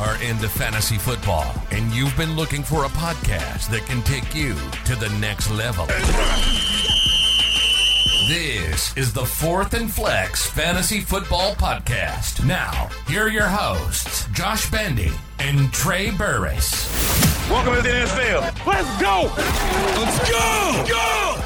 are into fantasy football and you've been looking for a podcast that can take you to the next level. This is the Fourth and Flex Fantasy Football Podcast. Now, here are your hosts, Josh Bandy and Trey Burris. Welcome to the NFL. Let's go! Let's go! Go! Go!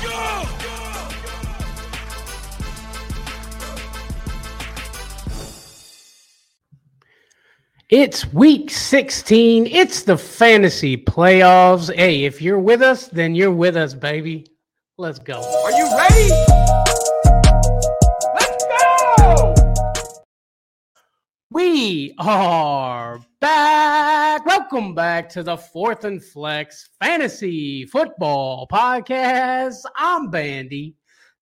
It's week 16. It's the fantasy playoffs. Hey, if you're with us, then you're with us, baby. Let's go. Are you ready? Let's go! We are back. Welcome back to the Fourth and Flex Fantasy Football Podcast. I'm Bandy.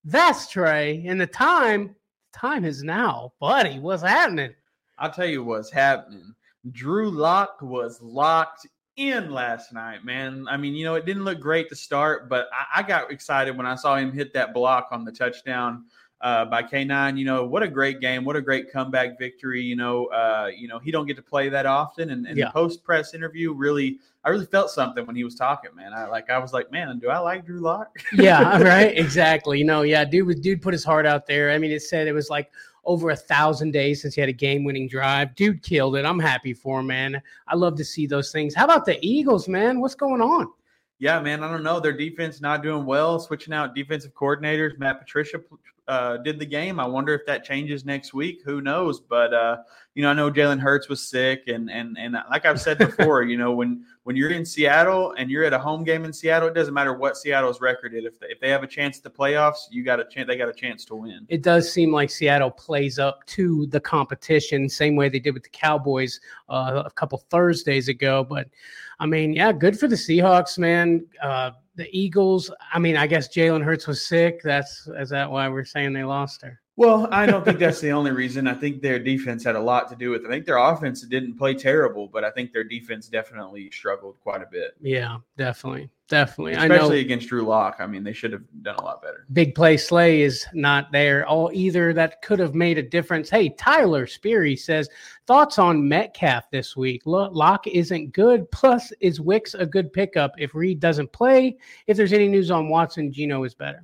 That's Trey. And the time, time is now. Buddy, what's happening? I'll tell you what's happening. Drew Lock was locked in last night, man. I mean, you know, it didn't look great to start, but I, I got excited when I saw him hit that block on the touchdown uh, by K9. You know, what a great game! What a great comeback victory! You know, uh, you know, he don't get to play that often. And, and Yeah. the post press interview really, I really felt something when he was talking, man. I like, I was like, man, do I like Drew Lock? yeah, right. Exactly. You know, yeah, dude was dude put his heart out there. I mean, it said it was like over a thousand days since he had a game-winning drive. Dude killed it. I'm happy for him, man. I love to see those things. How about the Eagles, man? What's going on? Yeah, man, I don't know. Their defense not doing well. Switching out defensive coordinators. Matt Patricia uh, did the game. I wonder if that changes next week. Who knows? But uh, you know, I know Jalen Hurts was sick, and and and like I've said before, you know, when when you're in Seattle and you're at a home game in Seattle, it doesn't matter what Seattle's record is. If they, if they have a chance at the playoffs, you got a chance. They got a chance to win. It does seem like Seattle plays up to the competition, same way they did with the Cowboys uh, a couple Thursdays ago. But I mean, yeah, good for the Seahawks, man. Uh, the Eagles. I mean, I guess Jalen Hurts was sick. That's is that why we're saying they lost her? Well, I don't think that's the only reason. I think their defense had a lot to do with. it. I think their offense didn't play terrible, but I think their defense definitely struggled quite a bit. Yeah, definitely, definitely. Especially against Drew Lock. I mean, they should have done a lot better. big play Slay is not there. All either that could have made a difference. Hey, Tyler Speary says thoughts on Metcalf this week. Lo- Lock isn't good. Plus, is Wicks a good pickup if Reed doesn't play? If there's any news on Watson, Geno is better.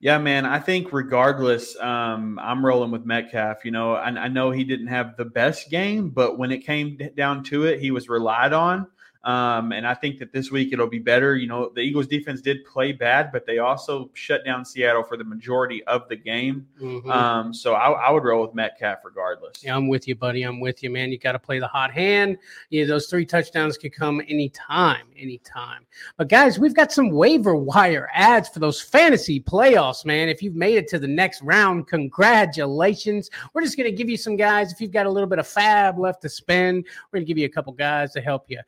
Yeah, man. I think regardless, um, I'm rolling with Metcalf. You know, I, I know he didn't have the best game, but when it came down to it, he was relied on. Um, and I think that this week it'll be better. You know, the Eagles defense did play bad, but they also shut down Seattle for the majority of the game. Mhm. Um, so I, I would roll with Metcalf regardless. Yeah, I'm with you, buddy. I'm with you, man. You got to play the hot hand. Yeah, those three touchdowns could come anytime, anytime. But guys, we've got some waiver wire ads for those fantasy playoffs, man. If you've made it to the next round, congratulations. We're just gonna give you some guys. If you've got a little bit of fab left to spend, we're gonna give you a couple guys to help you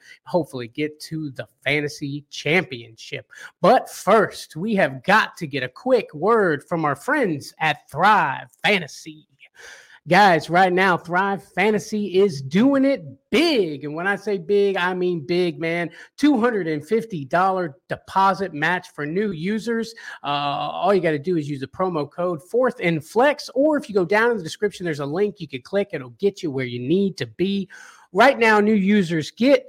hopefully get to the fantasy championship. But first, we have got to get a quick word from our friends at Thrive Fantasy. Guys, right now, Thrive Fantasy is doing it big. And when I say big, I mean big, man. $250 deposit match for new users. Uh, all you got to do is use the promo code fourth and flex. Or if you go down in the description, there's a link you can click, it'll get you where you need to be. Right now, new users get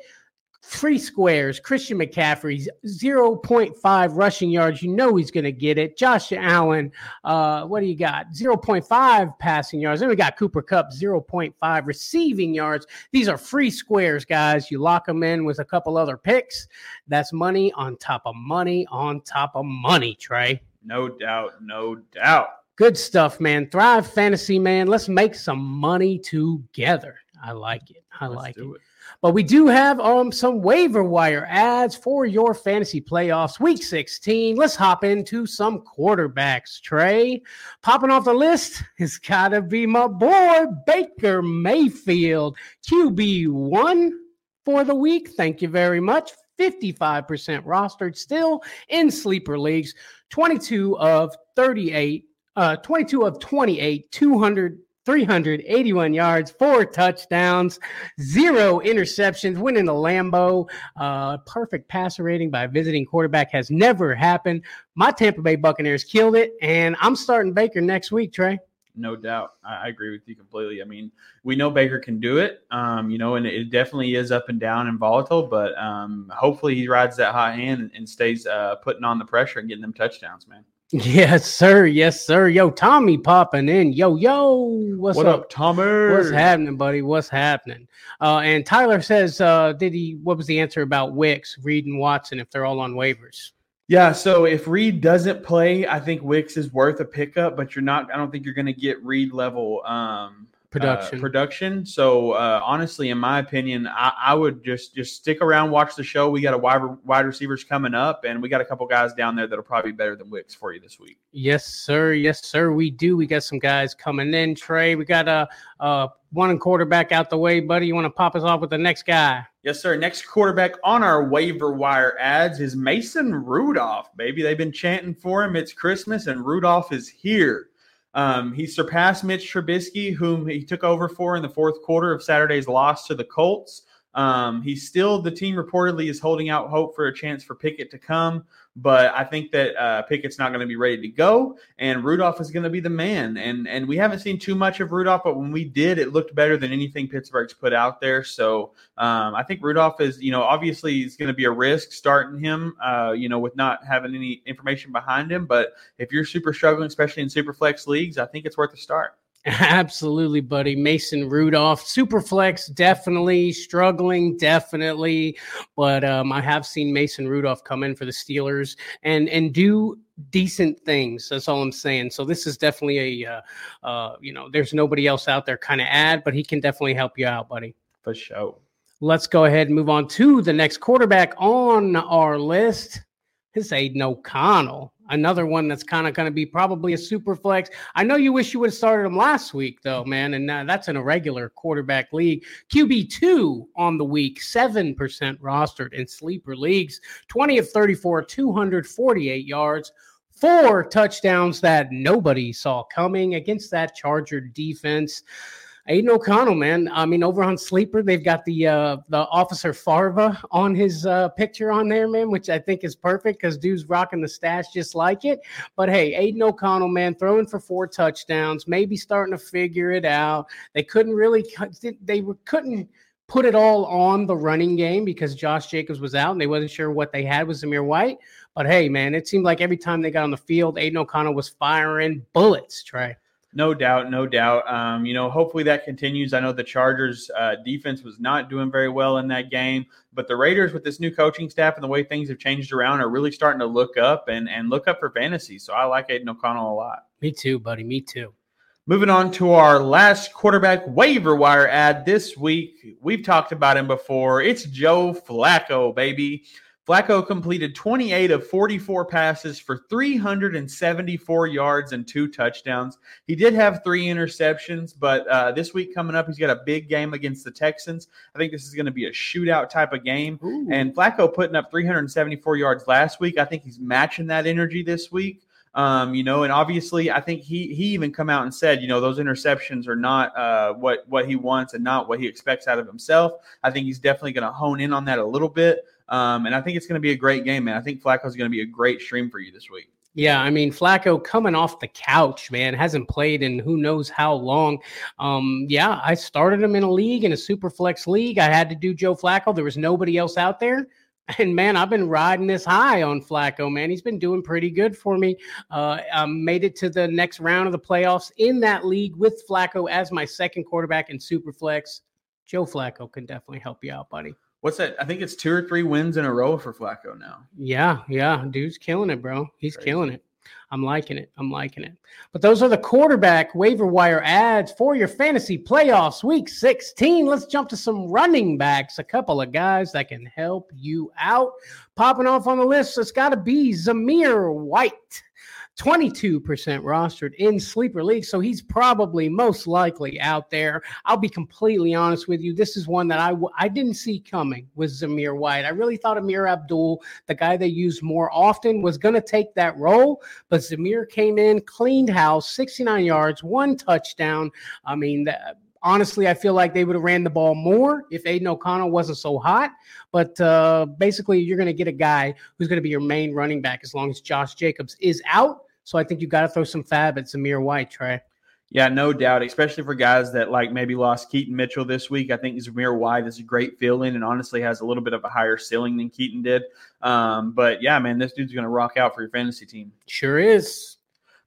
Three squares, Christian McCaffrey, 0.5 rushing yards. You know he's going to get it. Josh Allen, uh, what do you got? 0.5 passing yards. Then we got Cooper Kupp, 0.5 receiving yards. These are free squares, guys. You lock them in with a couple other picks. That's money on top of money on top of money, Trey. No doubt, no doubt. Good stuff, man. Thrive Fantasy, man. Let's make some money together. I like it. I Let's like it. it. But we do have um some waiver wire ads for your fantasy playoffs, week 16. Let's hop into some quarterbacks. Trey, popping off the list has got to be my boy Baker Mayfield, QB1 for the week. Thank you very much. 55% rostered still in sleeper leagues, 22 of 38, uh, 22 of 28, 200. 381 yards, four touchdowns, zero interceptions, winning the Lambo. Uh, perfect passer rating by visiting quarterback has never happened. My Tampa Bay Buccaneers killed it, and I'm starting Baker next week, Trey. No doubt. I, agree with you completely. I mean, we know Baker can do it, um, you know, and it definitely is up and down and volatile, but um, hopefully he rides that hot hand and, and stays uh, putting on the pressure and getting them touchdowns, man. Yes, sir. Yes, sir. Yo, Tommy popping in. Yo, yo. What's what up? up, Tommy? What's happening, buddy? What's happening? Uh, and Tyler says, uh, did he, what was the answer about Wicks, Reed, and Watson if they're all on waivers? Yeah, so if Reed doesn't play, I think Wicks is worth a pickup, but you're not. I don't think you're going to get Reed level um, Production. Uh, production. So uh, honestly, in my opinion, I, I, would just just stick around, watch the show. We got a wide wide receivers coming up, and we got a couple guys down there that'll probably be better than Wicks for you this week. Yes, sir. Yes, sir. We do. We got some guys coming in. Trey, we got a, a one quarterback out the way, buddy. You want to pop us off with the next guy? Yes, sir. Next quarterback on our waiver wire ads is Mason Rudolph. Baby, they've been chanting for him. It's Christmas, and Rudolph is here. Um, he surpassed Mitch Trubisky, whom he took over for in the fourth quarter of Saturday's loss to the Colts. Um, he's still the team reportedly is holding out hope for a chance for Pickett to come, but I think that uh, Pickett's not going to be ready to go, and Rudolph is going to be the man. And and we haven't seen too much of Rudolph, but when we did, it looked better than anything Pittsburgh's put out there. So um, I think Rudolph is, you know, obviously he's going to be a risk starting him, uh, you know, with not having any information behind him. But if you're super struggling, especially in super flex leagues, I think it's worth a start. Absolutely, buddy. Mason Rudolph, Superflex, definitely struggling, definitely. But um, I have seen Mason Rudolph come in for the Steelers and and do decent things. That's all I'm saying. So this is definitely a, uh, uh, you know, there's nobody else out there kind of ad, but he can definitely help you out, buddy. For sure. Let's go ahead and move on to the next quarterback on our list. It's Aidan O'Connell another one that's kind of going to be probably a super flex. I know you wish you would have started him last week, though, man, and uh, that's in a regular quarterback league. QB two on the week, seven percent rostered in sleeper leagues, twenty of thirty-four, two hundred forty-eight yards. Four touchdowns that nobody saw coming against that Charger defense. Aidan O'Connell, man. I mean, over on Sleeper, they've got the uh, the Officer Farva on his uh, picture on there, man, which I think is perfect because dude's rocking the stash just like it. But hey, Aidan O'Connell, man, throwing for four touchdowns, maybe starting to figure it out. They couldn't really, they couldn't put it all on the running game because Josh Jacobs was out and they wasn't sure what they had with Zamir White. But hey, man, it seemed like every time they got on the field, Aidan O'Connell was firing bullets, Trey. No doubt, no doubt. Um, you know, hopefully that continues. I know the Chargers' uh, defense was not doing very well in that game, but the Raiders, with this new coaching staff and the way things have changed around, are really starting to look up and and look up for fantasy. So I like Aidan O'Connell a lot. Me too, buddy. Me too. Moving on to our last quarterback waiver wire ad this week. We've talked about him before. It's Joe Flacco, baby. Flacco completed 28 of 44 passes for 374 yards and two touchdowns. He did have three interceptions, but uh, this week coming up, he's got a big game against the Texans. I think this is going to be a shootout type of game. Ooh. And Flacco putting up 374 yards last week. I think he's matching that energy this week. Um, you know, and obviously, I think he he even come out and said, you know, those interceptions are not uh, what what he wants and not what he expects out of himself. I think he's definitely going to hone in on that a little bit. Um, and I think it's going to be a great game, man. I think Flacco is going to be a great stream for you this week. Yeah, I mean Flacco coming off the couch, man, hasn't played in who knows how long. Um, yeah, I started him in a league in a super flex league. I had to do Joe Flacco. There was nobody else out there. And man, I've been riding this high on Flacco, man. He's been doing pretty good for me. Uh, made it to the next round of the playoffs in that league with Flacco as my second quarterback in Superflex. Joe Flacco can definitely help you out, buddy what's that? I think it's two or three wins in a row for Flacco now. Yeah, yeah, dude's killing it, bro. He's Crazy. killing it. I'm liking it. I'm liking it. But those are the quarterback waiver wire ads for your fantasy playoffs week 16. Let's jump to some running backs, a couple of guys that can help you out. Popping off on the list, it's got to be Zamir White. 22% rostered in sleeper league. So he's probably most likely out there. I'll be completely honest with you. This is one that I w- I didn't see coming with Zamir White. I really thought Ameer Abdul, the guy they use more often, was going to take that role. But Zamir came in, cleaned house, 69 yards, one touchdown. I mean, honestly, I feel like they would have ran the ball more if Aidan O'Connell wasn't so hot. But uh, basically, you're going to get a guy who's going to be your main running back as long as Josh Jacobs is out. So I think you got to throw some fab at Zamir White, Trey. Yeah, no doubt, especially for guys that like maybe lost Keaton Mitchell this week. I think Zamir White is a great fill-in and honestly has a little bit of a higher ceiling than Keaton did. Um, but yeah, man, this dude's going to rock out for your fantasy team. Sure is.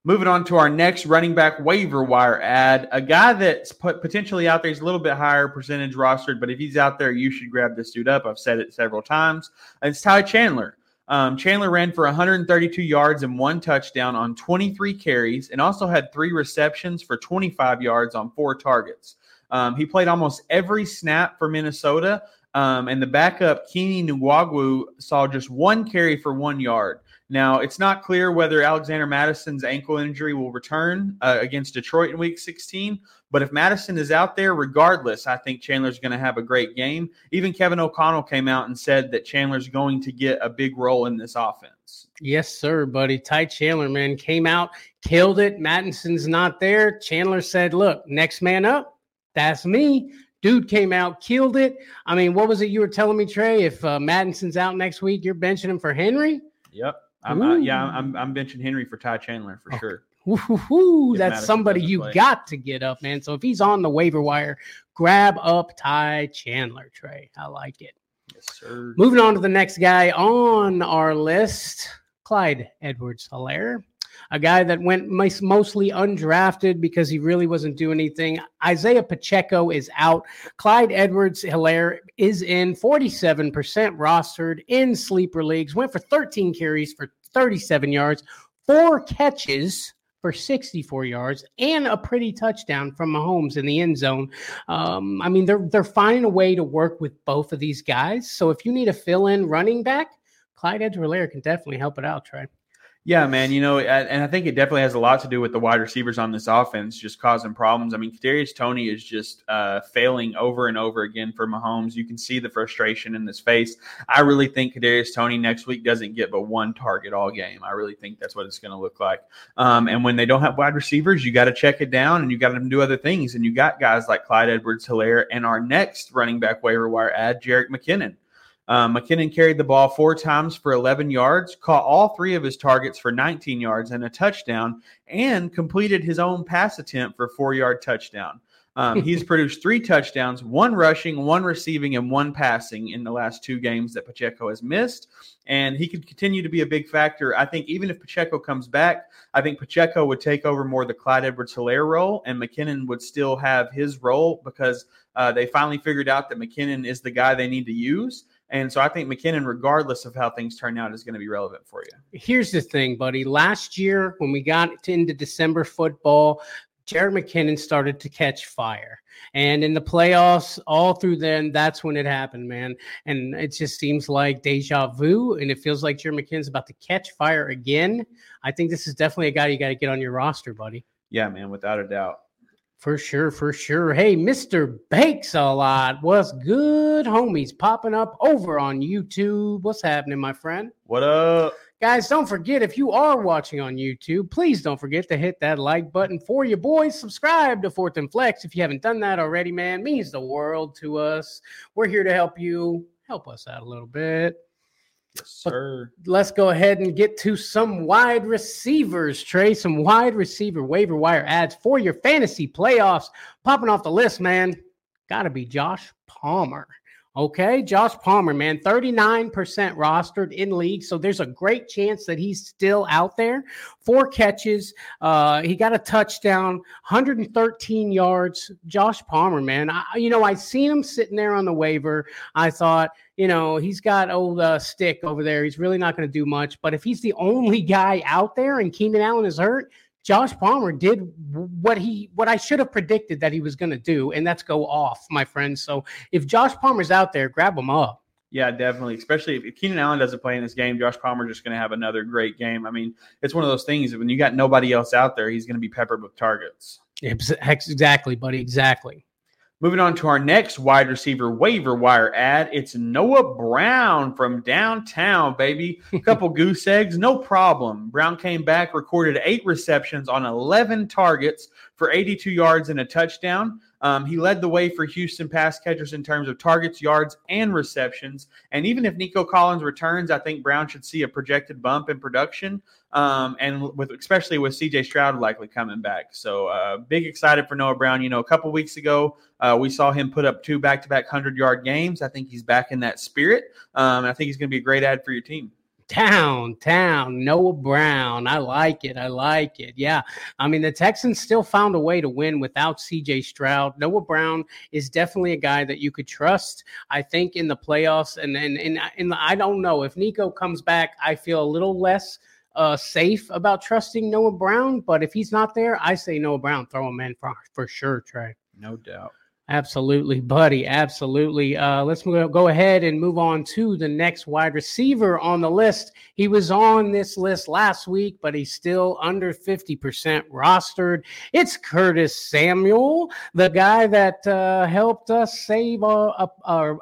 Moving on to our next running back waiver wire ad, a guy that's put potentially out there. He's a little bit higher percentage rostered, but if he's out there, you should grab this dude up. I've said it several times. It's Ty Chandler. Um, Chandler ran for 132 yards and one touchdown on 23 carries and also had three receptions for 25 yards on four targets. Um, he played almost every snap for Minnesota, um, and the backup, Kene Nwangwu, saw just one carry for one yard. Now, it's not clear whether Alexander Mattison's ankle injury will return uh, against Detroit in week 16, but if Mattison is out there, regardless, I think Chandler's going to have a great game. Even Kevin O'Connell came out and said that Chandler's going to get a big role in this offense. Yes, sir, buddy. Ty Chandler, man, came out, killed it. Mattison's not there. Chandler said, Look, next man up, that's me. Dude came out, killed it. I mean, what was it you were telling me, Trey? If uh, Mattison's out next week, you're benching him for Henry? Yep. I'm, uh, yeah, I'm, I'm benching Henry for Ty Chandler for Okay. sure. Woo-hoo-hoo. That's Madison somebody you play. got to get up, man. So if he's on the waiver wire, grab up Ty Chandler, Trey. I like it. Yes, sir. Moving on to the next guy on our list, Clyde Edwards Hilaire. A guy that went mostly undrafted because he really wasn't doing anything. Isaiah Pacheco is out. Clyde Edwards Hilaire is in 47% rostered in sleeper leagues. Went for 13 carries for 37 yards, four catches for 64 yards, and a pretty touchdown from Mahomes in the end zone. Um, I mean, they're they're finding a way to work with both of these guys. So if you need a fill-in running back, Clyde Edwards-Hilaire can definitely help it out. Trey. Yeah, man. You know, and I think it definitely has a lot to do with the wide receivers on this offense just causing problems. I mean, Kadarius Toney is just uh, failing over and over again for Mahomes. You can see the frustration in his face. I really think Kadarius Toney next week doesn't get but one target all game. I really think that's what it's going to look like. Um, and when they don't have wide receivers, you got to check it down and you got to do other things. And you got guys like Clyde Edwards-Hilaire and our next running back waiver wire ad, Jerick McKinnon. Um, McKinnon carried the ball four times for 11 yards, caught all three of his targets for 19 yards and a touchdown, and completed his own pass attempt for four yard touchdown. Um, he's produced three touchdowns, one rushing, one receiving, and one passing in the last two games that Pacheco has missed. And he could continue to be a big factor. I think even if Pacheco comes back, I think Pacheco would take over more the Clyde Edwards Hilaire role, and McKinnon would still have his role because uh, they finally figured out that McKinnon is the guy they need to use. And so I think McKinnon, regardless of how things turn out, is going to be relevant for you. Here's the thing, buddy. Last year, when we got into December football, Jerick McKinnon started to catch fire. And in the playoffs, all through then, that's when it happened, man. And it just seems like deja vu. And it feels like Jerick McKinnon's about to catch fire again. I think this is definitely a guy you got to get on your roster, buddy. Yeah, man, without a doubt. For sure, for sure. Hey, Mr. Bakes a lot. What's good, homies? Popping up over on YouTube. What's happening, my friend? What up? Guys, don't forget if you are watching on YouTube, please don't forget to hit that like button for you boys. Subscribe to Fourth and Flex if you haven't done that already, man. Means the world to us. We're here to help you. Help us out a little bit. Yes, sir. Let's go ahead and get to some wide receivers, Trey. Some wide receiver waiver wire ads for your fantasy playoffs. Popping off the list, man. Gotta be Josh Palmer. Okay, Josh Palmer, man, 39% rostered in league. So there's a great chance that he's still out there. Four catches. Uh, he got a touchdown, 113 yards. Josh Palmer, man. I, you know, I seen him sitting there on the waiver. I thought, you know, he's got old uh, stick over there. He's really not going to do much. But if he's the only guy out there and Keenan Allen is hurt, Josh Palmer did what he what I should have predicted that he was going to do, and that's go off, my friend. So if Josh Palmer's out there, grab him up. Yeah, definitely. Especially if Keenan Allen doesn't play in this game, Josh Palmer's just going to have another great game. I mean, it's one of those things that when you got nobody else out there, he's going to be peppered with targets. Ex- Exactly, buddy. Exactly. Moving on to our next wide receiver waiver wire ad. It's Noah Brown from downtown, baby. A couple goose eggs, no problem. Brown came back, recorded eight receptions on 11 targets for 82 yards and a touchdown. Um, he led the way for Houston pass catchers in terms of targets, yards, and receptions. And even if Nico Collins returns, I think Brown should see a projected bump in production. Um, and with especially with CJ Stroud likely coming back. So uh, big excited for Noah Brown. You know, a couple weeks ago, uh, we saw him put up two back to back 100 yard games. I think he's back in that spirit. Um, I think he's going to be a great ad for your team. Downtown, Noah Brown. I like it. I like it. Yeah. I mean, the Texans still found a way to win without CJ Stroud. Noah Brown is definitely a guy that you could trust. I think in the playoffs, and and and, and I don't know if Nico comes back, I feel a little less uh, safe about trusting Noah Brown. But if he's not there, I say Noah Brown, throw him in for, for sure, Trey. No doubt. Absolutely, buddy. Absolutely. Uh, let's go ahead and move on to the next wide receiver on the list. He was on this list last week, but he's still under 50% rostered. It's Curtis Samuel, the guy that uh, helped us save a, a,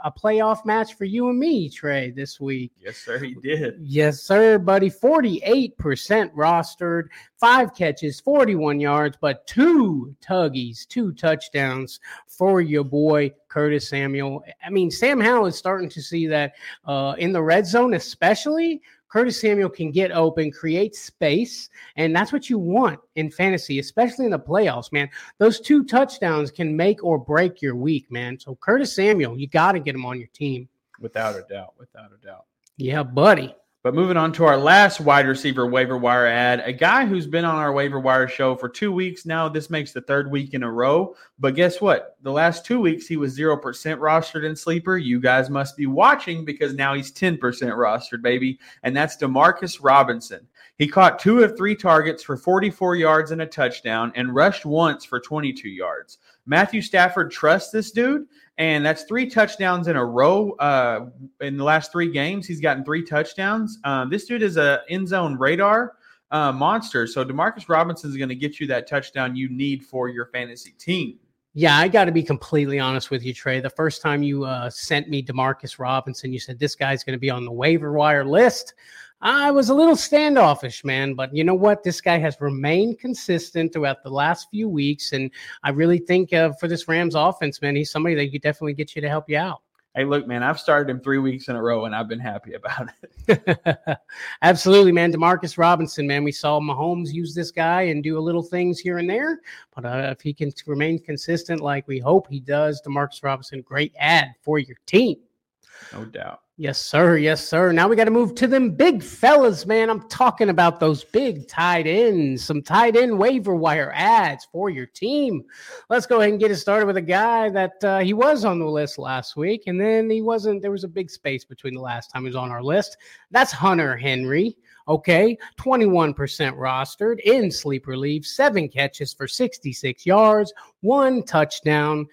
a, playoff match for you and me, Trey, this week. Yes, sir. He did. Yes, sir, buddy. 48% rostered, five catches, 41 yards, but two tuggies, two touchdowns for your boy Curtis Samuel. I mean, Sam Howell is starting to see that uh, in the red zone, especially. Curtis Samuel can get open, create space, and that's what you want in fantasy, especially in the playoffs, man. Those two touchdowns can make or break your week, man. So Curtis Samuel, you got to get him on your team. Without a doubt. Without a doubt. Yeah, buddy. But moving on to our last wide receiver waiver wire ad, a guy who's been on our waiver wire show for two weeks now. This makes the third week in a row. But guess what? The last two weeks, he was 0% rostered in sleeper. You guys must be watching because now he's 10% rostered, baby. And that's Demarcus Robinson. He caught two of three targets for 44 yards and a touchdown and rushed once for 22 yards. Matthew Stafford trusts this dude, and that's three touchdowns in a row uh, in the last three games. He's gotten three touchdowns. Um, this dude is a end zone radar uh, monster. So Demarcus Robinson is going to get you that touchdown you need for your fantasy team. Yeah, I got to be completely honest with you, Trey. The first time you uh, sent me Demarcus Robinson, you said this guy's going to be on the waiver wire list. I was a little standoffish, man, but you know what? This guy has remained consistent throughout the last few weeks, and I really think uh, for this Rams offense, man, he's somebody that could definitely get you to help you out. Hey, look, man, I've started him three weeks in a row, and I've been happy about it. Absolutely, man. Demarcus Robinson, man, we saw Mahomes use this guy and do a little things here and there, but uh, if he can remain consistent like we hope he does, Demarcus Robinson, great ad for your team. No doubt. Yes, sir. Yes, sir. Now we got to move to them big fellas, man. I'm talking about those big tight ends, some tight end waiver wire ads for your team. Let's go ahead and get it started with a guy that uh, he was on the list last week, and then he wasn't. There was a big space between the last time he was on our list. That's Hunter Henry. Okay, 21% rostered in sleeper league, seven catches for 66 yards, one touchdown.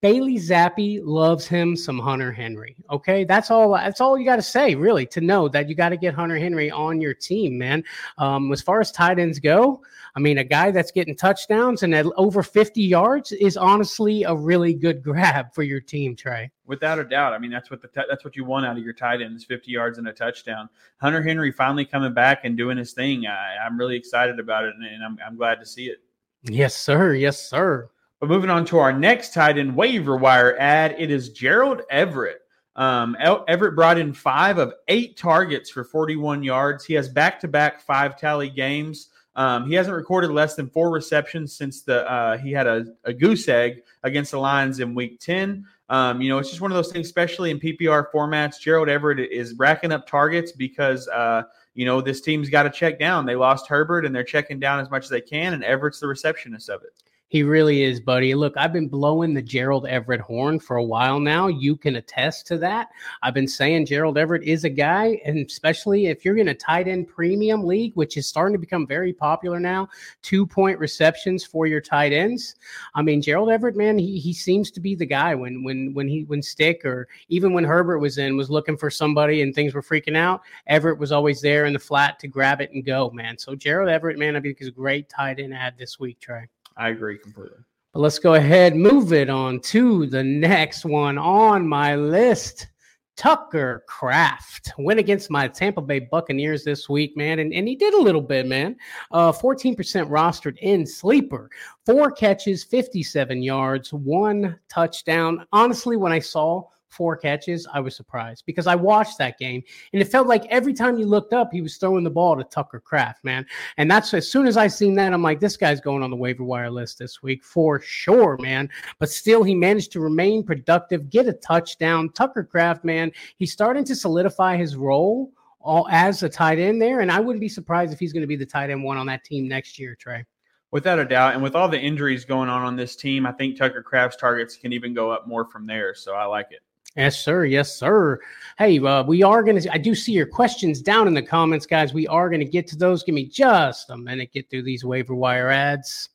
Bailey Zappe loves him some Hunter Henry. Okay, that's all. That's all you got to say, really, to know that you got to get Hunter Henry on your team, man. Um, as far as tight ends go, I mean, a guy that's getting touchdowns and at over 50 yards is honestly a really good grab for your team, Trey. Without a doubt. I mean, that's what the that's what you want out of your tight ends: 50 yards and a touchdown. Hunter Henry finally coming back and doing his thing. I, am really excited about it, and, and I'm, I'm glad to see it. Yes, sir. Yes, sir. But moving on to our next tight end waiver wire ad, it is Gerald Everett. Um, Everett brought in five of eight targets for 41 yards. He has back to back five tally games. Um, he hasn't recorded less than four receptions since the uh, he had a, a, goose egg against the Lions in Week 10. Um, you know, it's just one of those things, especially in PPR formats. Gerald Everett is racking up targets because uh, you know this team's got to check down. They lost Herbert and they're checking down as much as they can, and Everett's the receptionist of it. He really is, buddy. Look, I've been blowing the Gerald Everett horn for a while now. You can attest to that. I've been saying Gerald Everett is a guy, and especially if you're in a tight end premium league, which is starting to become very popular now, two point receptions for your tight ends. I mean, Gerald Everett, man, he, he seems to be the guy when when when he when Stick or even when Herbert was in was looking for somebody and things were freaking out. Everett was always there in the flat to grab it and go, man. So Gerald Everett, man, I think is a great tight end ad this week, Trey. I agree completely. But let's go ahead, move it on to the next one on my list. Tucker Kraft went against my Tampa Bay Buccaneers this week, man, and, and he did a little bit, man. Uh, 14% rostered in sleeper, four catches, 57 yards, one touchdown. Honestly, when I saw four catches, I was surprised because I watched that game and it felt like every time you looked up, he was throwing the ball to Tucker Kraft, man. And that's as soon as I seen that, I'm like, this guy's going on the waiver wire list this week for sure, man. But still, he managed to remain productive, get a touchdown. Tucker Kraft, man, he's starting to solidify his role all as a tight end there. And I wouldn't be surprised if he's going to be the tight end one on that team next year, Trey. Without a doubt. And with all the injuries going on on this team, I think Tucker Kraft's targets can even go up more from there. So I like it. Yes, sir. Yes, sir. Hey, uh, we are going to, I do see your questions down in the comments, guys. We are going to get to those. Give me just a minute, get through these waiver wire ads.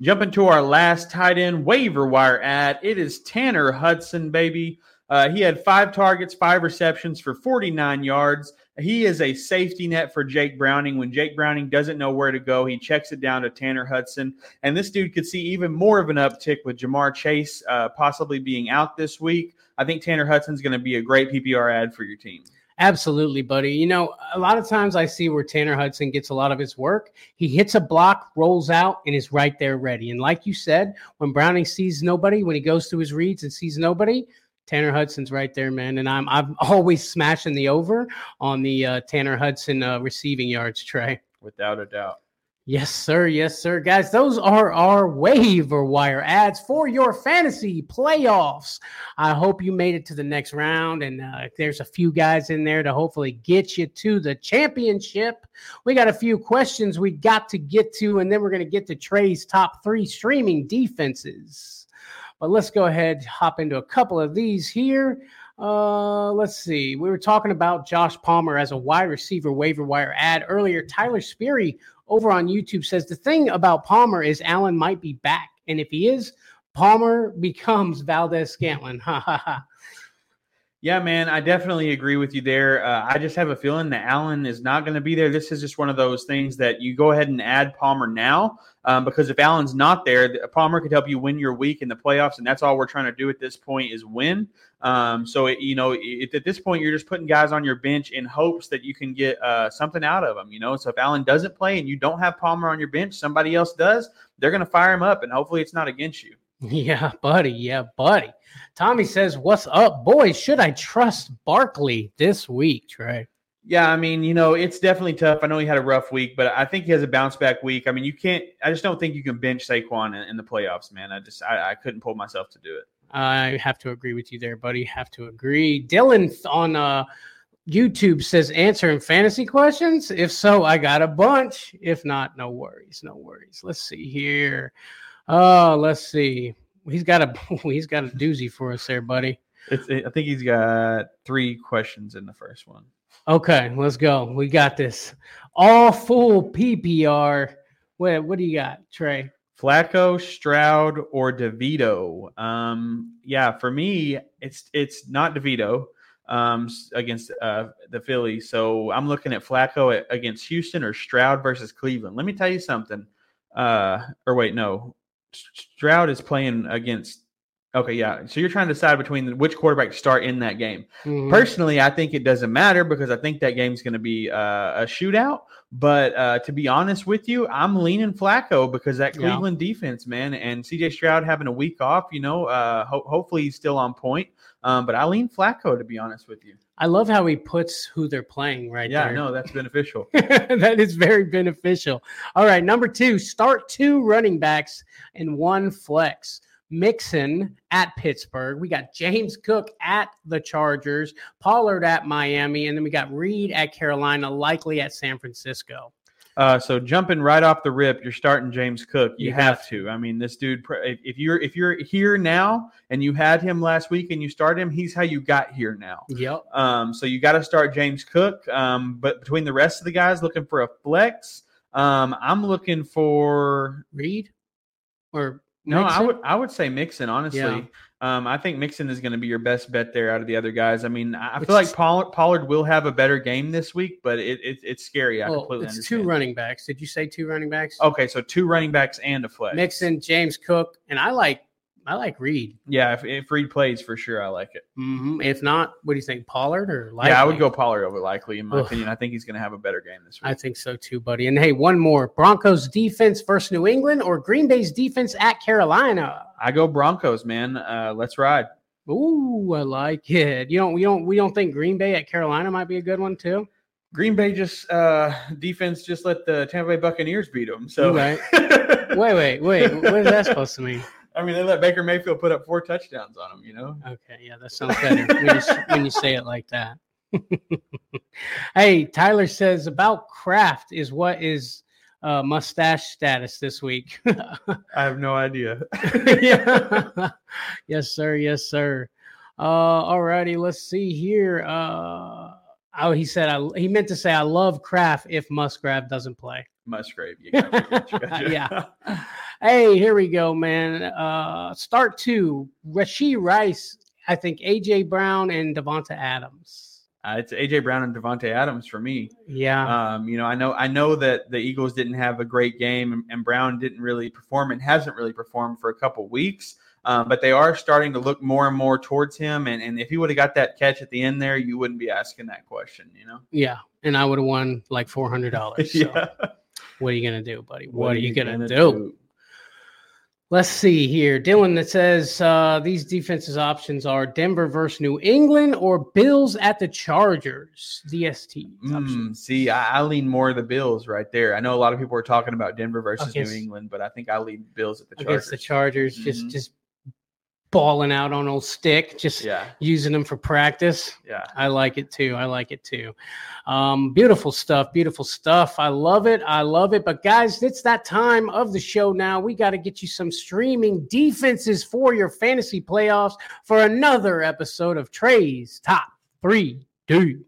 Jumping to our last tight end waiver wire ad. It is Tanner Hudson, baby. Uh, he had five targets, five receptions for 49 yards. He is a safety net for Jake Browning. When Jake Browning doesn't know where to go, he checks it down to Tanner Hudson. And this dude could see even more of an uptick with Ja'Marr Chase uh, possibly being out this week. I think Tanner Hudson's going to be a great PPR ad for your team. Absolutely, buddy. You know, a lot of times I see where Tanner Hudson gets a lot of his work. He hits a block, rolls out, and is right there ready. And like you said, when Browning sees nobody, when he goes through his reads and sees nobody, Tanner Hudson's right there, man. And I'm I'm always smashing the over on the uh, Tanner Hudson uh, receiving yards, Trey. Without a doubt. Yes, sir. Yes, sir. Guys, those are our waiver wire ads for your fantasy playoffs. I hope you made it to the next round, and uh, there's a few guys in there to hopefully get you to the championship. We got a few questions we got to get to, and then we're going to get to Trey's top three streaming defenses. But let's go ahead, hop into a couple of these here. Uh, let's see. We were talking about Josh Palmer as a wide receiver waiver wire ad earlier. Tyler Sperry over on YouTube says the thing about Palmer is Allen might be back, and if he is, Palmer becomes Valdes-Scantling. Ha ha ha. Yeah, man, I definitely agree with you there. Uh, I just have a feeling that Allen is not going to be there. This is just one of those things that you go ahead and add Palmer now um, because if Allen's not there, Palmer could help you win your week in the playoffs, and that's all we're trying to do at this point is win. Um, so it, you know, it, at this point, you're just putting guys on your bench in hopes that you can get uh, something out of them. You know, so if Allen doesn't play and you don't have Palmer on your bench, somebody else does, they're going to fire him up, and hopefully, it's not against you. Yeah, buddy. Yeah, buddy. Tommy says, "What's up, boys? Should I trust Barkley this week, Trey?" Yeah, I mean, you know, it's definitely tough. I know he had a rough week, but I think he has a bounce back week. I mean, you can't. I just don't think you can bench Saquon in, in the playoffs, man. I just, I, I couldn't pull myself to do it. I have to agree with you there, buddy. Have to agree. Dylan on uh, YouTube says answering fantasy questions. If so, I got a bunch. If not, no worries, no worries. Let's see here. Oh, let's see. He's got a he's got a doozy for us there, buddy. It's, I think he's got three questions in the first one. Okay, let's go. We got this. All full PPR. What what do you got, Trey? Flacco, Stroud, or DeVito? Um, yeah, for me, it's it's not DeVito um, against uh, the Phillies. So I'm looking at Flacco at, against Houston or Stroud versus Cleveland. Let me tell you something. Uh, or wait, no, Stroud is playing against. Okay, yeah. So you're trying to decide between which quarterback to start in that game. Mm-hmm. Personally, I think it doesn't matter because I think that game's going to be uh, a shootout. But uh, to be honest with you, I'm leaning Flacco because that Cleveland yeah. defense, man, and CJ Stroud having a week off. You know, uh, ho- hopefully he's still on point. Um, but I lean Flacco to be honest with you. I love how he puts who they're playing right yeah, there. Yeah, no, that's beneficial. that is very beneficial. All right, number two, start two running backs and one flex. Mixon at Pittsburgh. We got James Cook at the Chargers, Pollard at Miami, and then we got Reed at Carolina, likely at San Francisco. Uh, so jumping right off the rip, you're starting James Cook. You, you have, have to. I mean, this dude. If you're if you're here now and you had him last week and you started him, he's how you got here now. Yep. Um, so you got to start James Cook. Um, but between the rest of the guys looking for a flex, um, I'm looking for Reed or no, Mixon? I would I would say Mixon honestly. Yeah. Um, I think Mixon is going to be your best bet there out of the other guys. I mean, I Which feel like Pollard, Pollard will have a better game this week, but it, it it's scary. I well, completely it's understand. two running backs. Did you say two running backs? Okay, so two running backs and a flex. Mixon, James Cook, and I like I like Reed. Yeah, if, if Reed plays for sure, I like it. hmm If not, what do you think, Pollard or Likely? Yeah, I would go Pollard over likely in my Ugh. opinion. I think he's going to have a better game this week. I think so too, buddy. And hey, one more: Broncos defense versus New England or Green Bay's defense at Carolina. I go Broncos, man. Uh, let's ride. Ooh, I like it. You don't, we don't, we don't think Green Bay at Carolina might be a good one too. Green Bay just uh, defense just let the Tampa Bay Buccaneers beat them. So Right. Wait, wait, wait. what is that supposed to mean? I mean, they let Baker Mayfield put up four touchdowns on them. You know, Okay, yeah, that sounds better when you, when you say it like that. hey, Tyler says about Kraft is what is uh, mustache status this week. I have no idea. yeah. yes, sir. Yes, sir. Uh, alrighty, let's see here. Uh, oh, he said I, he meant to say I love Kraft if Musgrave doesn't play. Musgrave, you got me. Gotcha, gotcha. Yeah. Hey, here we go, man. Uh, start two. Rashee Rice, I think AJ Brown and Davante Adams. Uh, it's AJ Brown and Davante Adams for me. Yeah. Um, you know, I know I know that the Eagles didn't have a great game and, and Brown didn't really perform and hasn't really performed for a couple weeks. Um, but they are starting to look more and more towards him. And, and if he would have got that catch at the end there, you wouldn't be asking that question, you know? yeah. And I would have won like four hundred dollars. So yeah. What are you gonna do, buddy? What, are you gonna, do? Let's see here. Dylan that says uh, these defenses options are Denver versus New England or Bills at the Chargers. DST. Mm, see, I, I lean more of the Bills right there. I know a lot of people are talking about Denver versus Against- New England, but I think I lean Bills at the Chargers. against the Chargers, just Mhm. just balling out on old stick, just Yeah, using them for practice. yeah. I like it too. I like it too. Um, beautiful stuff. Beautiful stuff. I love it. I love it. But guys, it's that time of the show now. We got to get you some streaming defenses for your fantasy playoffs for another episode of Trey's Top Three Dude.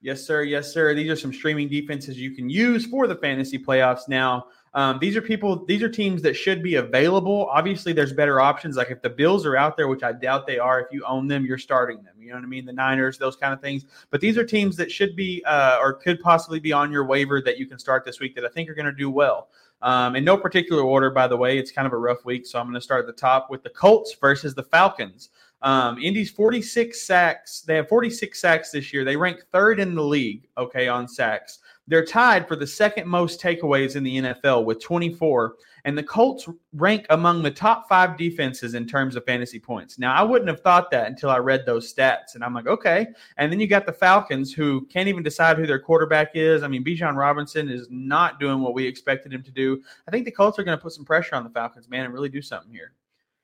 Yes, sir. Yes, sir. These are some streaming defenses you can use for the fantasy playoffs now. Um, these are people, these are teams that should be available. Obviously, there's better options. Like if the Bills are out there, which I doubt they are, if you own them, you're starting them. You know what I mean? The Niners, those kind of things. But these are teams that should be uh, or could possibly be on your waiver that you can start this week that I think are going to do well. Um, in no particular order, by the way, it's kind of a rough week. So I'm going to start at the top with the Colts versus the Falcons. Um, Indy's 46 sacks. They have 46 sacks this year. They rank third in the league, okay, on sacks. They're tied for the second most takeaways in the NFL with 24. And the Colts rank among the top five defenses in terms of fantasy points. Now, I wouldn't have thought that until I read those stats. And I'm like, okay. And then you got the Falcons who can't even decide who their quarterback is. I mean, Bijan Robinson is not doing what we expected him to do. I think the Colts are going to put some pressure on the Falcons, man, and really do something here.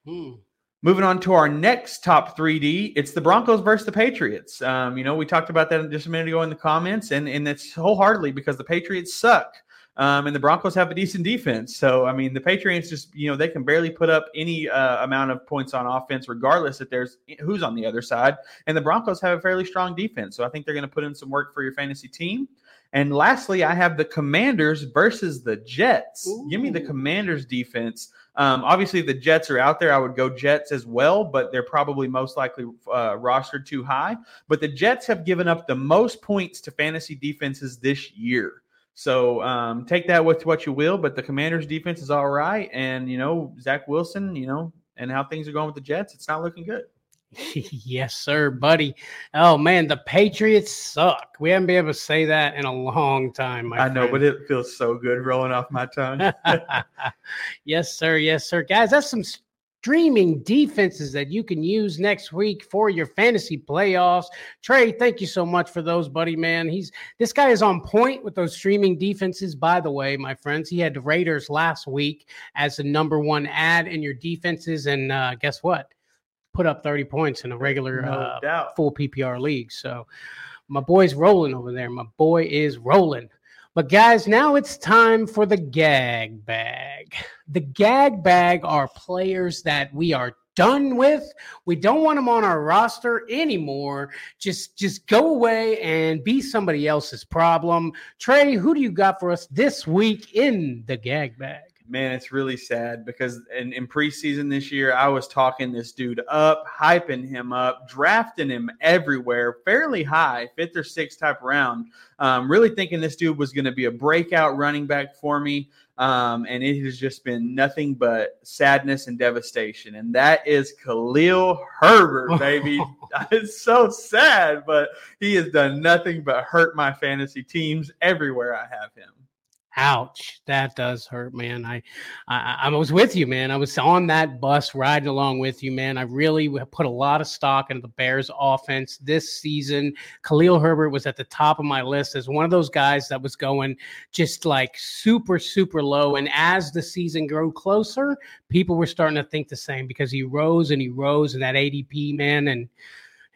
Hmm. Moving on to our next top 3D, it's the Broncos versus the Patriots. Um, you know, we talked about that just a minute ago in the comments, and and it's wholeheartedly because the Patriots suck, um, and the Broncos have a decent defense. So, I mean, the Patriots just you know they can barely put up any uh, amount of points on offense, regardless if there's who's on the other side. And the Broncos have a fairly strong defense, so I think they're going to put in some work for your fantasy team. And lastly, I have the Commanders versus the Jets. Give me the Commanders defense. Um, obviously, the Jets are out there, I would go Jets as well, but they're probably most likely uh, rostered too high. But the Jets have given up the most points to fantasy defenses this year. So um, take that with what you will, but the Commanders defense is all right. And, you know, Zach Wilson, you know, and how things are going with the Jets, it's not looking good. yes, sir, buddy. Oh man, the Patriots suck. We haven't been able to say that in a long time. My I know, but it feels so good rolling off my tongue. yes, sir. Yes, sir. Guys, that's some streaming defenses that you can use next week for your fantasy playoffs. Trey, thank you so much for those, buddy, man. He's this guy is on point with those streaming defenses. By the way, my friends, he had the Raiders last week as the number one ad in your defenses, and uh, guess what? Put up 30 points in a regular no uh, full PPR league. So my boy's rolling over there. My boy is rolling. But guys, now it's time for the gag bag. The gag bag are players that we are done with. We don't want them on our roster anymore. Just just go away and be somebody else's problem. Trey, who do you got for us this week in the gag bag? Man, it's really sad because in, in preseason this year, I was talking this dude up, hyping him up, drafting him everywhere, fairly high, fifth or sixth type round. Um, really thinking this dude was going to be a breakout running back for me. Um, and it has just been nothing but sadness and devastation. And that is Khalil Herbert, baby. it's so sad, but he has done nothing but hurt my fantasy teams everywhere I have him. Ouch, that does hurt, man. I, I, I was with you, man. I was on that bus riding along with you, man. I really put a lot of stock into the Bears' offense this season. Khalil Herbert was at the top of my list as one of those guys that was going just like super, super low. And as the season grew closer, people were starting to think the same because he rose and he rose in that ADP, man, and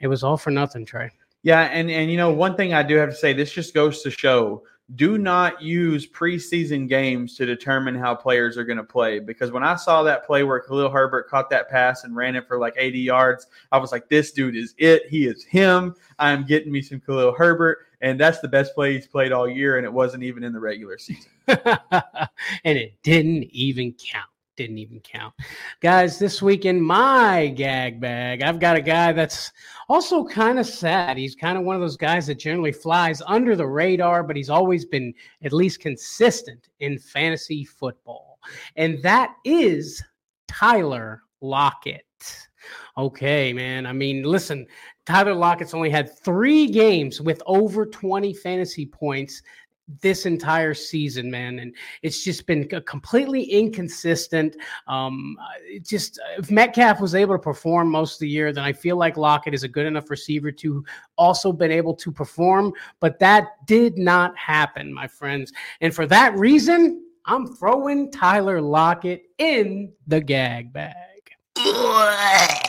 it was all for nothing, Trey. Yeah, and and you know one thing I do have to say, this just goes to show do not use preseason games to determine how players are going to play. Because when I saw that play where Khalil Herbert caught that pass and ran it for like 80 yards, I was like, this dude is it. He is him. I'm getting me some Khalil Herbert. And that's the best play he's played all year. And it wasn't even in the regular season. and it didn't even count didn't even count. Guys, this week in my gag bag, I've got a guy that's also kind of sad. He's kind of one of those guys that generally flies under the radar, but he's always been at least consistent in fantasy football. And that is Tyler Lockett. Okay, man. I mean, listen, Tyler Lockett's only had three games with over 20 fantasy points this entire season, man, and it's just been completely inconsistent. Um, just if Metcalf was able to perform most of the year, then I feel like Lockett is a good enough receiver to also been able to perform, but that did not happen, my friends, and for that reason, I'm throwing Tyler Lockett in the gag bag.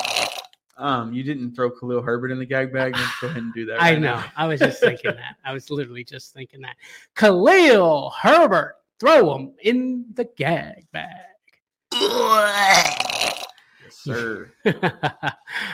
Um, you didn't throw Khalil Herbert in the gag bag. Let's go ahead and do that. Right I know. Now. I was just thinking that. I was literally just thinking that. Khalil Herbert, throw him in the gag bag. yes, sir.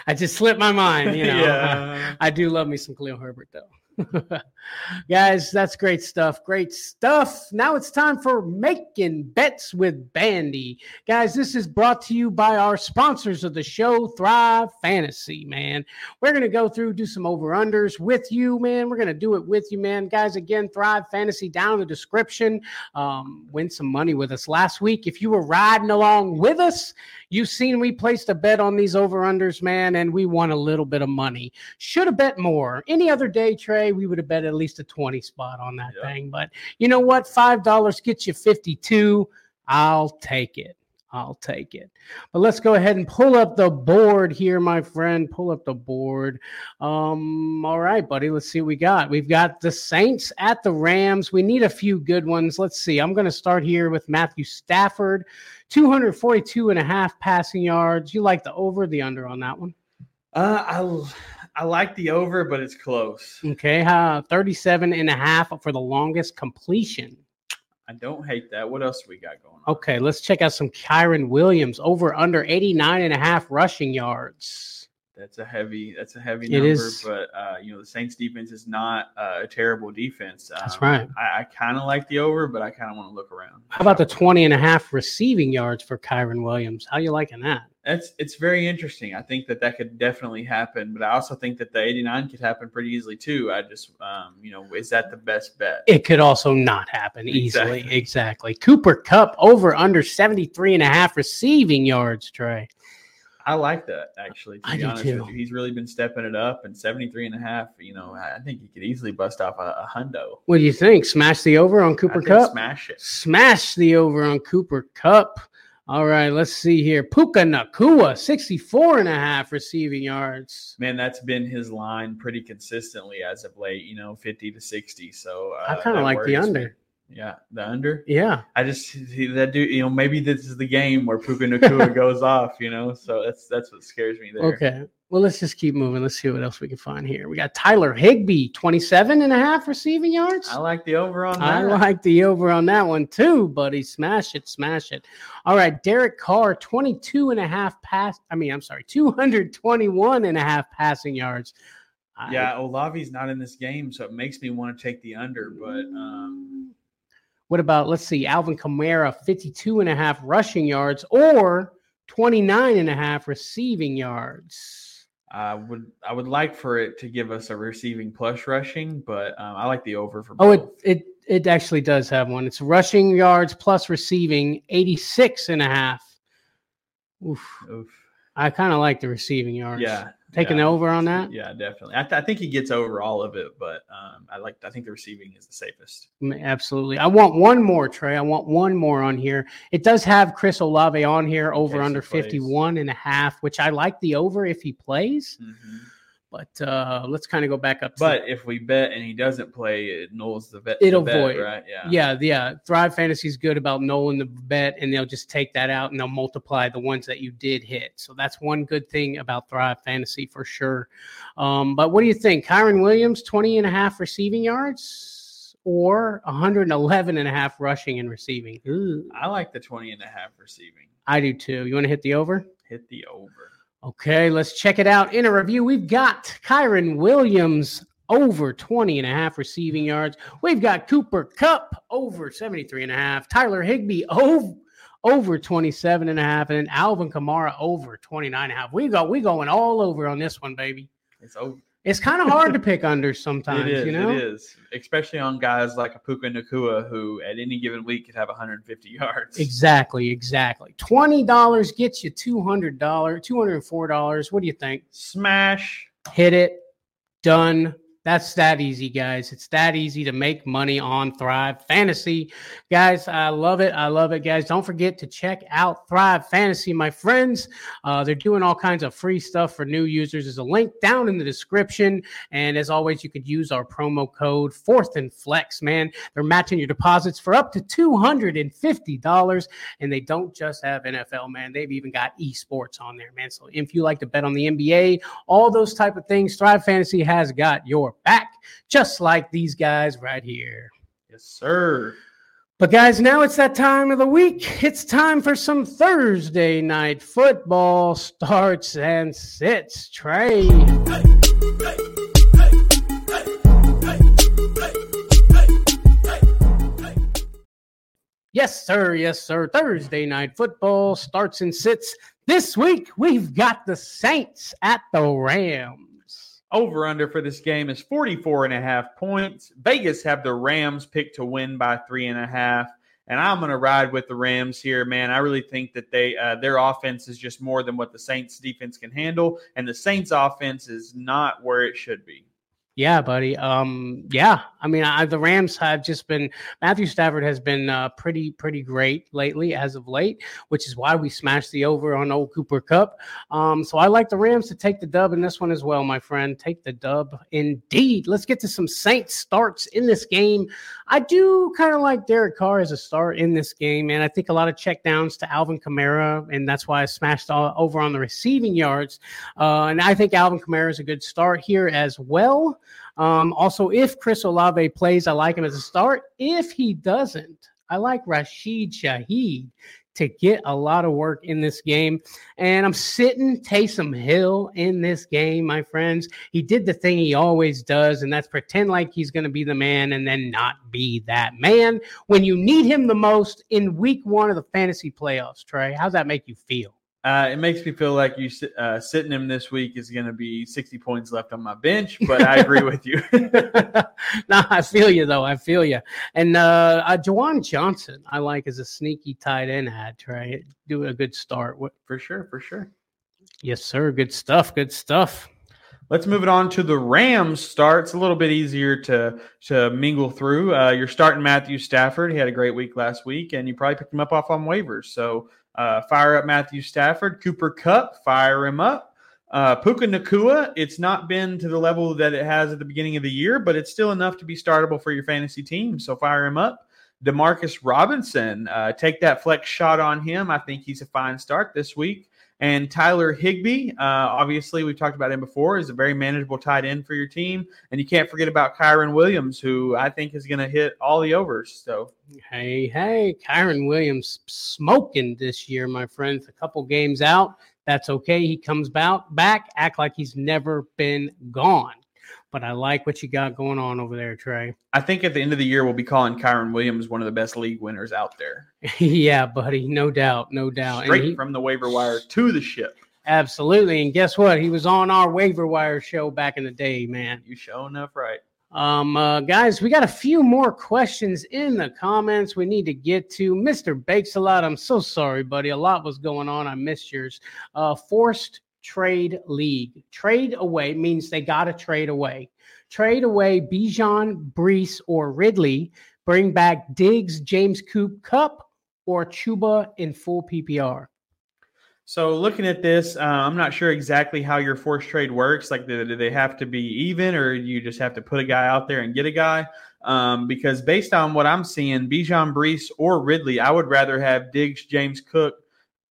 I just slipped my mind. You know, yeah. I, I do love me some Khalil Herbert though. Guys, that's great stuff. Great stuff. Now it's time for making bets with Bandy. Guys, this is brought to you by our sponsors of the show, Thrive Fantasy, man. We're going to go through, do some over unders with you, man. We're going to do it with you, man. Guys, again, Thrive Fantasy down in the description. Um, win some money with us last week. If you were riding along with us, you've seen we placed a bet on these over unders, man, and we won a little bit of money. Should have bet more. Any other day, Trey, we would have bet at least a 20 spot on that thing. But you know what? $5 gets you 52. I'll take it. I'll take it. But let's go ahead and pull up the board here, my friend. Pull up the board. Um, all right, buddy. Let's see what we got. We've got the Saints at the Rams. We need a few good ones. Let's see. I'm going to start here with Matthew Stafford, 242 and a half passing yards. You like the over, the under on that one? Uh, I I like the over, but it's close. Okay, uh, 37 and a half for the longest completion. I don't hate that. What else we got going on? Okay, let's check out some Kyren Williams over under 89 and a half rushing yards. That's a heavy. That's a heavy number. It is. But uh, you know, the Saints defense is not uh, a terrible defense. Um, that's right. I, I kind of like the over, but I kind of want to look around. How about the 20 and a half receiving yards for Kyren Williams? How you liking that? That's it's very interesting. I think that that could definitely happen, but I also think that the 89 could happen pretty easily too. I just, um, you know, is that the best bet? It could also not happen easily. Exactly. exactly. Cooper Kupp over under 73 and a half receiving yards, Trey. I like that actually. To I be honest too. with you, he's really been stepping it up. And 73 and a half, you know, I think he could easily bust off a, a hundo. What do you think? Smash the over on Cooper Kupp? Smash it. Smash the over on Cooper Kupp. All right, let's see here. Puka Nacua, 64 and a half receiving yards. Man, that's been his line pretty consistently as of late, you know, 50 to 60. So uh, I kind of like the under. Me. Yeah, the under. Yeah, I just see that dude. You know, maybe this is the game where Puka Nacua goes off. You know, so that's that's what scares me there. Okay, well, let's just keep moving. Let's see what else we can find here. We got Tyler Higbee, 27 and a half receiving yards. I like the over on that. I like the over on that one too, buddy. Smash it, smash it. All right, Derek Carr, 22 and a half pass. I mean, I'm sorry, 221 and a half passing yards. Yeah, Olave's not in this game, so it makes me want to take the under, but um what about, let's see, Alvin Kamara, 52 and a half rushing yards or 29 and a half receiving yards? I would I would like for it to give us a receiving plus rushing, but um, I like the over for Oh, it it it actually does have one. It's rushing yards plus receiving 86 and a half. Oof. Oof. I kind of like the receiving yards. Yeah, Taking yeah. over on that? Yeah, definitely. I, th- I think he gets over all of it, but um, I like. I think the receiving is the safest. Absolutely. I want one more, Trey. I want one more on here. It does have Chris Olave on here, over under plays. 51 and a half, which I like the over if he plays. But uh, let's kind of go back up. to- But if we bet and he doesn't play, it nulls the bet. It'll the bet, void. right? Yeah. yeah, yeah. Thrive Fantasy is good about knowing the bet, and they'll just take that out and they'll multiply the ones that you did hit. So that's one good thing about Thrive Fantasy for sure. Um, but what do you think? Kyren Williams, 20 and a half receiving yards or 111 and a half rushing and receiving? Ooh, I like the 20 and a half receiving. I do too. You want to hit the over? Hit the over. Okay, let's check it out. In a review, we've got Kyren Williams over 20 and a half receiving yards. We've got Cooper Kupp over 73 and a half. Tyler Higbee over over 27 and a half and then Alvin Kamara over 29 and a half. We got we going all over on this one, baby. It's over. It's kind of hard to pick under sometimes, is. you know. It is, especially on guys like a Puka Nacua, who at any given week could have 150 yards. Exactly, exactly. $20 gets you $200, $204. What do you think? Smash. hit it, done. That's that easy, guys. It's that easy to make money on Thrive Fantasy. Guys, I love it. I love it, guys. Don't forget to check out Thrive Fantasy, my friends. Uh, they're doing all kinds of free stuff for new users. There's a link down in the description. And as always, you could use our promo code Fourth and Flex, man. They're matching your deposits for up to $250. And they don't just have NFL, man. They've even got esports on there, man. So if you like to bet on the NBA, all those type of things, Thrive Fantasy has got your back, just like these guys right here. Yes, sir. But guys, now it's that time of the week. It's time for some Thursday night football starts and sits. Trey. Yes, sir. Yes, sir. Thursday night football starts and sits. This week, we've got the Saints at the Rams. Over under for this game is 44 and a half points. Vegas have the Rams picked to win by three and a half. And I'm going to ride with the Rams here, man. I really think that they uh, their offense is just more than what the Saints defense can handle, and the Saints offense is not where it should be. Yeah, buddy. Um, yeah. I mean, I, the Rams have just been Matthew Stafford has been uh, pretty, pretty great lately, as of late, which is why we smashed the over on Old Cooper Kupp. Um, so I like the Rams to take the dub in this one as well, my friend. Take the dub, indeed. Let's get to some Saints starts in this game. I do kind of like Derek Carr as a start in this game, and I think a lot of checkdowns to Alvin Kamara, and that's why I smashed all, over on the receiving yards. Uh, and I think Alvin Kamara is a good start here as well. Um, also, if Chris Olave plays, I like him as a start. If he doesn't, I like Rashid Shaheed to get a lot of work in this game. And I'm sitting Taysom Hill in this game, my friends. He did the thing he always does, and that's pretend like he's going to be the man and then not be that man when you need him the most in week one of the fantasy playoffs, Trey. How's that make you feel? Uh, it makes me feel like you uh, sitting him this week is going to be 60 points left on my bench, but I agree with you. no, I feel you though. I feel you. And uh, uh Juwan Johnson, I like as a sneaky tight end ad. Try do a good start. What? for sure, for sure. Yes, sir. Good stuff. Good stuff. Let's move it on to the Rams start. It's a little bit easier to to mingle through. Uh, you're starting Matthew Stafford. He had a great week last week, and you probably picked him up off on waivers. So uh, fire up Matthew Stafford. Cooper Kupp, fire him up. Uh, Puka Nacua, it's not been to the level that it has at the beginning of the year, but it's still enough to be startable for your fantasy team. So fire him up. Demarcus Robinson, uh, take that flex shot on him. I think he's a fine start this week. And Tyler Higbee, uh, obviously, we've talked about him before, is a very manageable tight end for your team. And you can't forget about Kyren Williams, who I think is going to hit all the overs. So Hey, hey, Kyren Williams smoking this year, my friends. A couple games out. That's okay. He comes out back, act like he's never been gone. But I like what you got going on over there, Trey. I think at the end of the year, we'll be calling Kyren Williams one of the best league winners out there. yeah, buddy. No doubt. No doubt. Straight he- from the waiver wire to the ship. Absolutely. And guess what? He was on our waiver wire show back in the day, man. You show enough right. Um, uh, guys, we got a few more questions in the comments we need to get to. Mr. Bakes a lot. I'm so sorry, buddy. A lot was going on. I missed yours. Uh, forced trade league. Trade away means they got to trade away. Trade away Bijan, Breece, or Ridley. Bring back Diggs, James Coop, Kupp, or Chuba in full PPR. So looking at this, uh, I'm not sure exactly how your force trade works. Like, do, do, they have to be even, or you just have to put a guy out there and get a guy? Um, because based on what I'm seeing, Bijan Breece or Ridley, I would rather have Diggs, James Cook,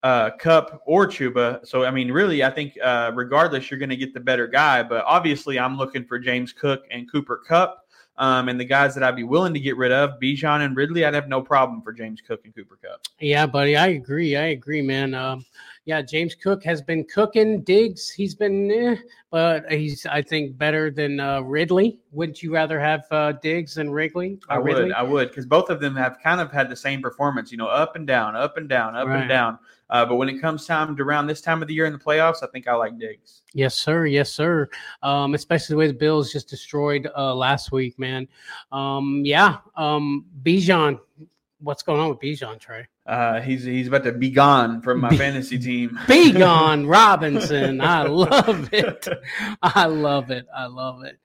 uh, Kupp, or Chuba. So I mean, really, I think uh, regardless, you're going to get the better guy. But obviously, I'm looking for James Cook and Cooper Kupp. Um, and the guys that I'd be willing to get rid of, Bijan and Ridley, I'd have no problem for James Cook and Cooper Kupp. Yeah, buddy, I agree. I agree, man. Um, yeah, James Cook has been cooking. Diggs, he's been, eh, but he's I think better than uh, Ridley. Wouldn't you rather have uh, Diggs than Ridley? I would, Ridley? I would, because both of them have kind of had the same performance. You know, up and down, up and down, up Right. and down. Uh, but when it comes time to around this time of the year in the playoffs, I think I like Diggs. Yes, sir. Yes, sir. Um, especially the way the Bills just destroyed uh, last week, man. Um, yeah. Um, Bijan, what's going on with Bijan, Trey? Uh, he's he's about to be gone from my Be- fantasy team. Be gone, Robinson. I love it. I love it. I love it.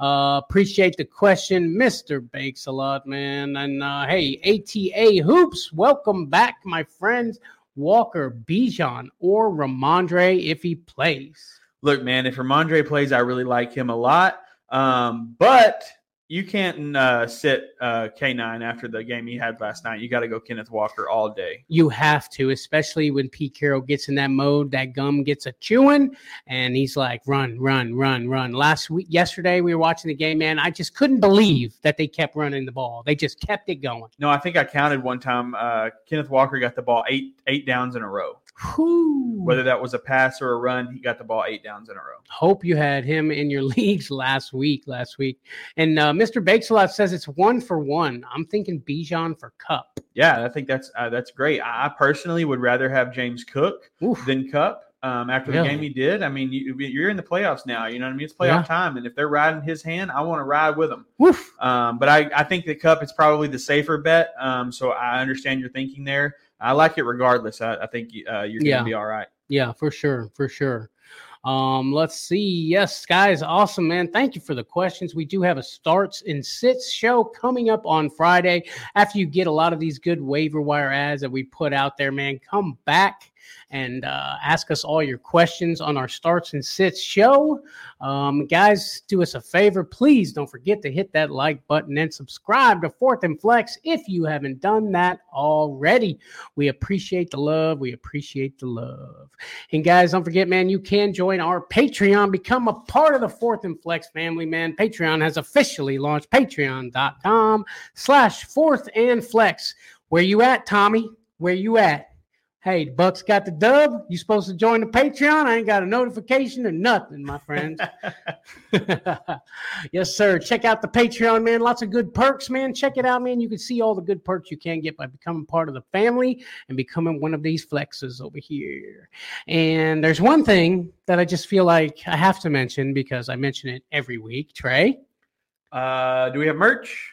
Uh, appreciate the question, Mr. Bakes a lot, man. And uh, hey, ATA Hoops, welcome back, my friends. Walker, Bijan, or Rhamondre if he plays. Look, man, if Rhamondre plays, I really like him a lot. Um, but you can't uh, sit uh, K9 after the game he had last night. You got to go Kenneth Walker all day. You have to, especially when Pete Carroll gets in that mode. That gum gets a chewing, and he's like, "Run, run, run, run." Last week, yesterday, we were watching the game, man. I just couldn't believe that they kept running the ball. They just kept it going. No, I think I counted one time. Uh, Kenneth Walker got the ball eight eight downs in a row. Whew. Whether that was a pass or a run, he got the ball eight downs in a row. Hope you had him in your leagues last week. Last week, and uh, Mr. Bakesalot says it's one for one. I'm thinking Bijan for Kupp. Yeah, I think that's uh, that's great. I personally would rather have James Cook Oof. than Kupp. Um, after the game he did, I mean, you, you're in the playoffs now. You know what I mean? It's playoff Yeah. time, and if they're riding his hand, I want to ride with them. Um, but I, I think the Kupp is probably the safer bet. Um, so I understand your thinking there. I like it regardless. I, I think uh, you're going to be all right. Yeah, for sure, for sure. Um, let's see. Yes, guys, awesome, man. Thank you for the questions. We do have a starts and sits show coming up on Friday. After you get a lot of these good waiver wire ads that we put out there, man, come back and uh, ask us all your questions on our starts and sits show. Um, guys, do us a favor, please don't forget to hit that like button and subscribe to Fourth and Flex if you haven't done that already. We appreciate the love. We appreciate the love. And guys, don't forget, man, you can join our Patreon, become a part of the Fourth and Flex family, man. Patreon has officially launched patreon.com slash fourth and flex. Where you at, Tommy? Where you at? Hey, Bucks got the dub. You supposed to join the Patreon? I ain't got a notification or nothing, my friends. yes, sir. Check out the Patreon, man. Lots of good perks, man. Check it out, man. You can see all the good perks you can get by becoming part of the family and becoming one of these flexes over here. And there's one thing that I just feel like I have to mention because I mention it every week, Trey. Uh, do we have merch?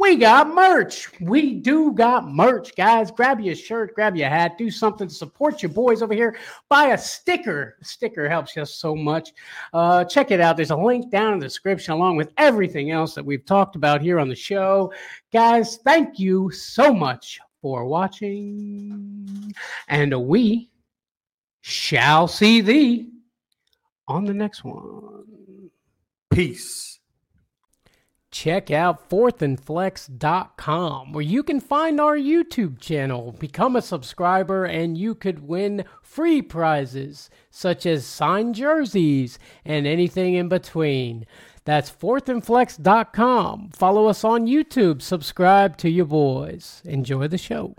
We got merch. We do got merch, guys. Grab your shirt, grab your hat, do something to support your boys over here. Buy a sticker. A sticker helps us so much. Uh, check it out. There's a link down in the description along with everything else that we've talked about here on the show. Guys, thank you so much for watching. And we shall see thee on the next one. Peace. Check out fourthandflex.com where you can find our YouTube channel, become a subscriber, and you could win free prizes such as signed jerseys and anything in between. That's fourthandflex.com. Follow us on YouTube, subscribe to your boys. Enjoy the show.